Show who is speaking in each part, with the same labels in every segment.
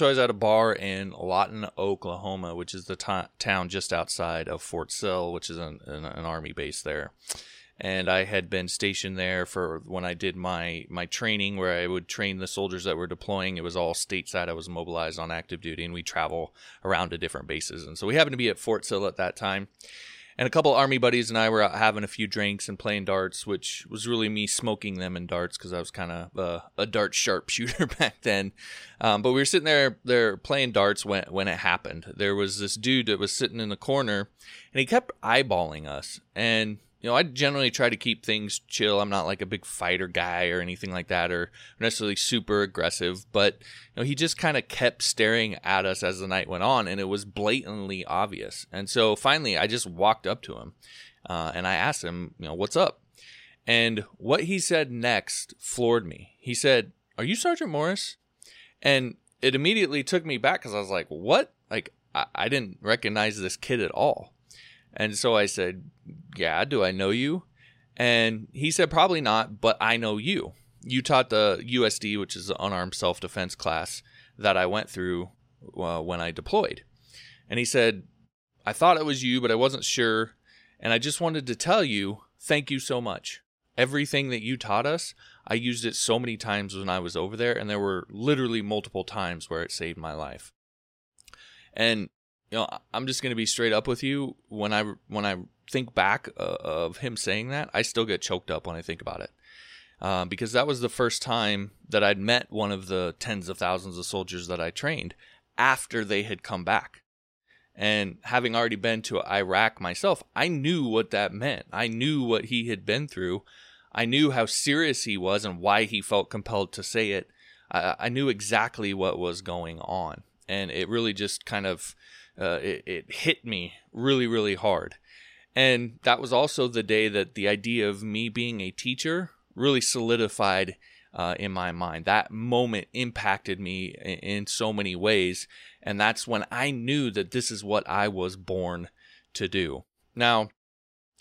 Speaker 1: So I was at a bar in Lawton, Oklahoma, which is the town just outside of Fort Sill, which is an, an, an army base there and I had been stationed there for when I did my my training, where I would train the soldiers that were deploying. It was all stateside. I was mobilized on active duty, and we travel around to different bases. And so we happened to be at Fort Sill at that time. And a couple army buddies and I were out having a few drinks and playing darts, which was really me smoking them in darts because I was kind of a, a, dart sharpshooter back then. Um, but we were sitting there, there playing darts when when it happened. There was this dude that was sitting in the corner, and he kept eyeballing us. And you know, I generally try to keep things chill. I'm not like a big fighter guy or anything like that, or necessarily super aggressive. But you know, he just kind of kept staring at us as the night went on, and it was blatantly obvious. And so finally, I just walked up to him, uh, and I asked him, you know, what's up? And what he said next floored me. He said, "Are you Sergeant Morris?" And it immediately took me back because I was like, "What?" Like I, I didn't recognize this kid at all. And so I said, Yeah, do I know you? And he said, Probably not, but I know you. You taught the USD, which is the unarmed self defense class that I went through uh, when I deployed. And he said, I thought it was you, but I wasn't sure. And I just wanted to tell you, thank you so much. Everything that you taught us, I used it so many times when I was over there, and there were literally multiple times where it saved my life. And you know, I'm just going to be straight up with you. When I when I think back uh, of him saying that, I still get choked up when I think about it, uh, because that was the first time that I'd met one of the tens of thousands of soldiers that I trained after they had come back. And having already been to Iraq myself, I knew what that meant. I knew what he had been through. I knew how serious he was and why he felt compelled to say it. I, I knew exactly what was going on. And it really just kind of uh, it, it hit me really, really hard. And that was also the day that the idea of me being a teacher really solidified uh, in my mind. That moment impacted me in, in, so many ways. And that's when I knew that this is what I was born to do. Now,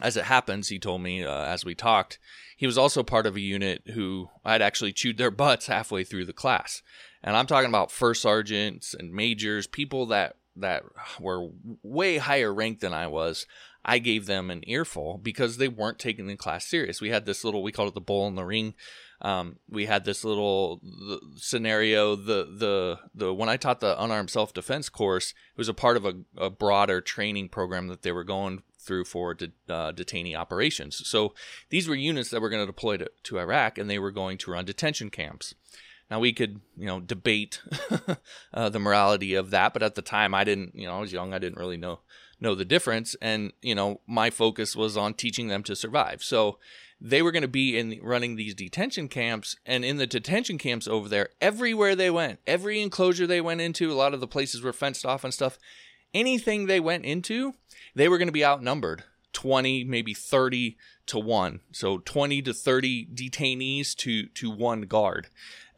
Speaker 1: as it happens, he told me uh, as we talked, he was also part of a unit who I'd actually chewed their butts halfway through the class. And I'm talking about first sergeants and majors, people that that were way higher ranked than I was, I gave them an earful because they weren't taking the class serious. We had this little, we called it the bull in the ring. Um, we had this little scenario. The the the when I taught the unarmed self defense course, it was a part of a, a, broader training program that they were going through for de, uh, detainee operations. So these were units that were going to deploy to, to Iraq, and they were going to run detention camps. Now we could, you know, debate uh, the morality of that, but at the time I didn't, you know, I was young, I didn't really know know the difference, and you know, my focus was on teaching them to survive. So they were going to be in running these detention camps, and in the detention camps over there, everywhere they went, every enclosure they went into, a lot of the places were fenced off and stuff. Anything they went into, they were going to be outnumbered 20, maybe 30 to 1. So 20 to 30 detainees to to one guard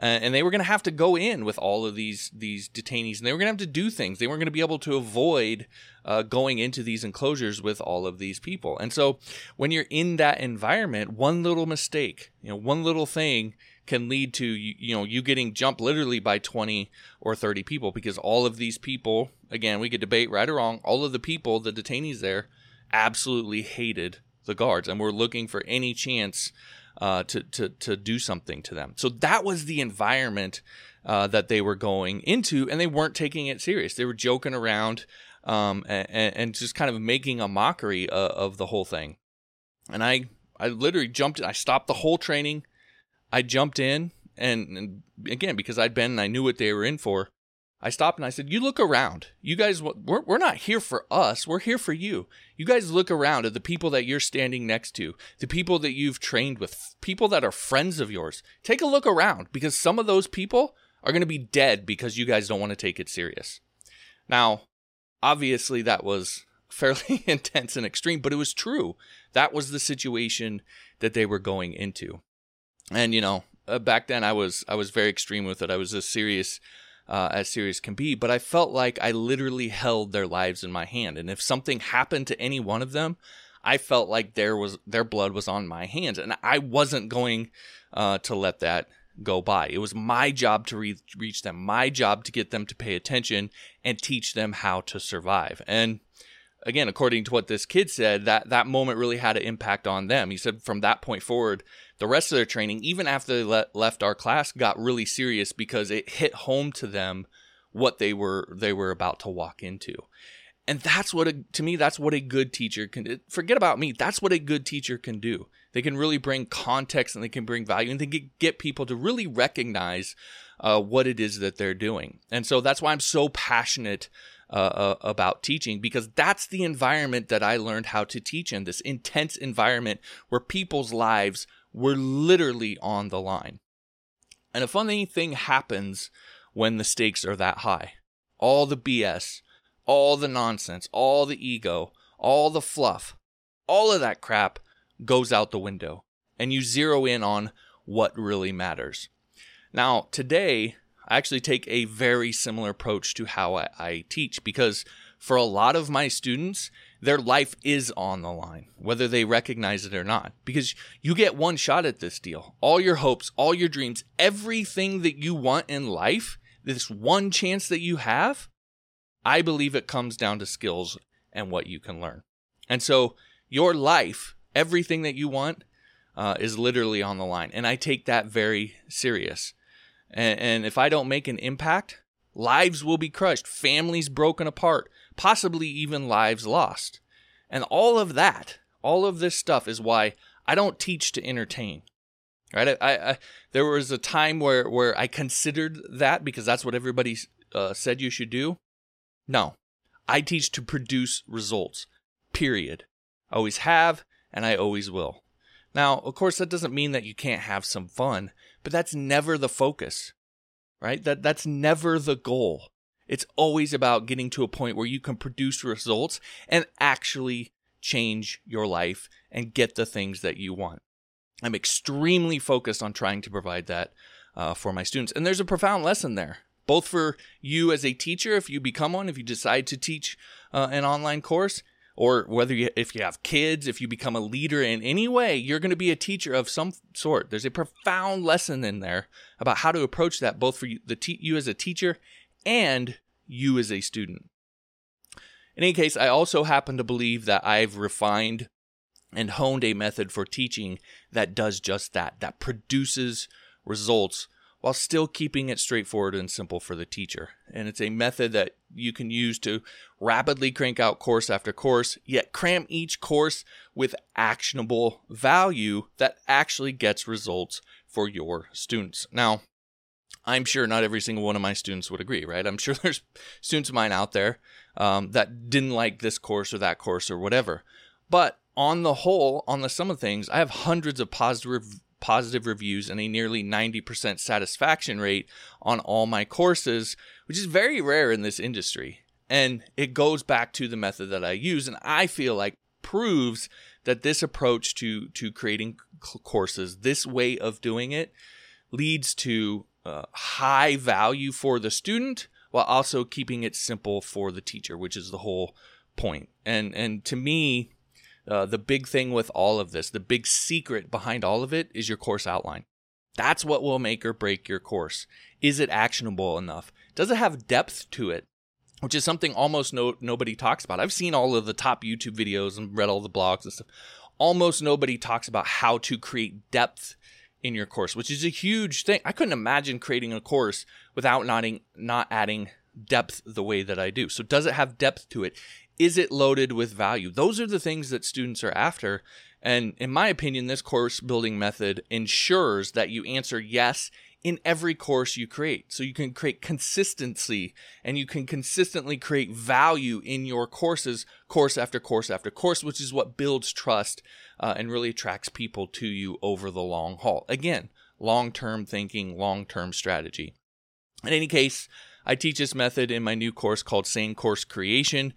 Speaker 1: uh, and they were going to have to go in with all of these these detainees, and they were going to have to do things. They weren't going to be able to avoid uh, going into these enclosures with all of these people. And so, when you're in that environment, one little mistake, you know, one little thing can lead to you, you know you getting jumped literally by 20 or 30 people because all of these people again we could debate right or wrong all of the people the detainees there absolutely hated the guards and were looking for any chance uh, to, to, to do something to them. So that was the environment uh, that they were going into, and they weren't taking it serious. They were joking around um, and, and, just kind of making a mockery uh, of the whole thing. And I, I literally jumped. I stopped the whole training. I jumped in, and, and again because I'd been and I knew what they were in for. I stopped and I said, You look around. You guys, we're, we're not here for us. We're here for you. You guys look around at the people that you're standing next to, the people that you've trained with, people that are friends of yours. Take a look around because some of those people are going to be dead because you guys don't want to take it serious. Now, obviously, that was fairly intense and extreme, but it was true. That was the situation that they were going into. And, you know, uh, back then I was I was very extreme with it. I was a serious uh, as serious can be, but I felt like I literally held their lives in my hand. And if something happened to any one of them, I felt like there was their blood was on my hands, and I wasn't going uh, to let that go by. It was my job to re- reach them, my job to get them to pay attention and teach them how to survive. And again, according to what this kid said, that that moment really had an impact on them. He said from that point forward, the rest of their training, even after they le- left our class, got really serious because it hit home to them what they were they were about to walk into. And that's what a, to me that's what a good teacher can forget about me. That's what a good teacher can do. They can really bring context and they can bring value and they can get people to really recognize uh, what it is that they're doing. And so that's why I'm so passionate uh, uh, about teaching because that's the environment that I learned how to teach in this intense environment where people's lives were literally on the line. And a funny thing happens when the stakes are that high. All the BS, all the nonsense, all the ego, all the fluff, all of that crap goes out the window and you zero in on what really matters. Now, today, I actually take a very similar approach to how I, I, teach because for a lot of my students, their life is on the line, whether they recognize it or not, because you get one shot at this deal. All your hopes, all your dreams, everything that you want in life, this one chance that you have, I believe it comes down to skills and what you can learn. And so your life everything that you want uh, is literally on the line. And I take that very serious. And, and if I don't make an impact, lives will be crushed, families broken apart, possibly even lives lost. And all of that, all of this stuff is why I don't teach to entertain. Right? I, I there was a time where where I considered that because that's what everybody uh, said you should do. No, I teach to produce results. Period. always have, and I always will. Now, of course, that doesn't mean that you can't have some fun, but that's never the focus, right? That that's never the goal. It's always about getting to a point where you can produce results and actually change your life and get the things that you want. I'm extremely focused on trying to provide that uh, for my students. And there's a profound lesson there, both for you as a teacher, if you become one, if you decide to teach uh, an online course, or whether you, if you have kids, if you become a leader in any way, you're going to be a teacher of some sort. There's a profound lesson in there about how to approach that, both for you, the te- you as a teacher and you as a student. In any case, I also happen to believe that I've refined and honed a method for teaching that does just that, that produces results while still keeping it straightforward and simple for the teacher. And it's a method that you can use to rapidly crank out course after course, yet cram each course with actionable value that actually gets results for your students. Now, I'm sure not every single one of my students would agree, right? I'm sure there's students of mine out there um, that didn't like this course or that course or whatever. But on the whole, on the sum of things, I have hundreds of positive positive reviews and a nearly 90% satisfaction rate on all my courses, which is very rare in this industry. And it goes back to the method that I use, and I feel like proves that this approach to to creating courses, this way of doing it, leads to uh, high value for the student while also keeping it simple for the teacher, which is the whole point. And and to me, uh, the big thing with all of this, the big secret behind all of it is your course outline. That's what will make or break your course. Is it actionable enough? Does it have depth to it? Which is something almost no, nobody talks about. I've seen all of the top YouTube videos and read all the blogs and stuff. Almost nobody talks about how to create depth in your course, which is a huge thing. I couldn't imagine creating a course without not, not adding depth the way that I do. So, does it have depth to it? is it loaded with value? Those are the things that students are after. And in my opinion, this course building method ensures that you answer yes in every course you create. So you can create consistency and you can consistently create value in your courses, course after course after course, which is what builds trust uh, and really attracts people to you over the long haul. Again, long term thinking, long term strategy. In any case, I teach this method in my new course called Sane Course Creation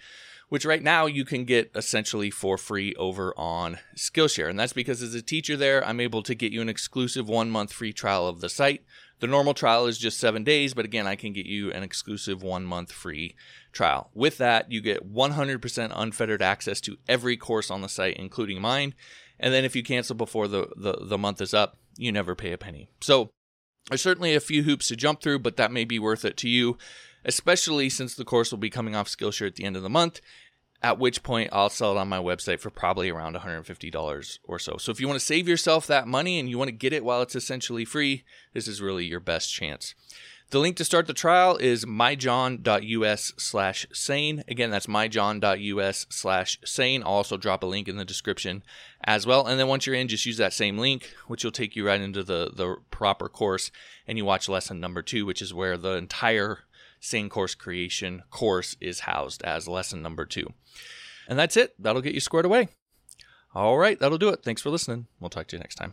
Speaker 1: which right now you can get essentially for free over on Skillshare. And that's because as a teacher there, I'm able to get you an exclusive one month free trial of the site. The normal trial is just seven days, but again, I can get you an exclusive one month free trial. With that, you get 100% unfettered access to every course on the site, including mine. And then if you cancel before the, the, the month is up, you never pay a penny. So There's certainly a few hoops to jump through, but that may be worth it to you, especially since the course will be coming off Skillshare at the end of the month. At which point, I'll sell it on my website for probably around $150 or so. So, if you want to save yourself that money and you want to get it while it's essentially free, this is really your best chance. The link to start the trial is myjohn.us slash sane. Again, that's myjohn.us slash sane. I'll also drop a link in the description as well. And then once you're in, just use that same link, which will take you right into the, the proper course. And you watch lesson number two, which is where the entire sane course creation course is housed as lesson number two. And that's it. That'll get you squared away. All right, that'll do it. Thanks for listening. We'll talk to you next time.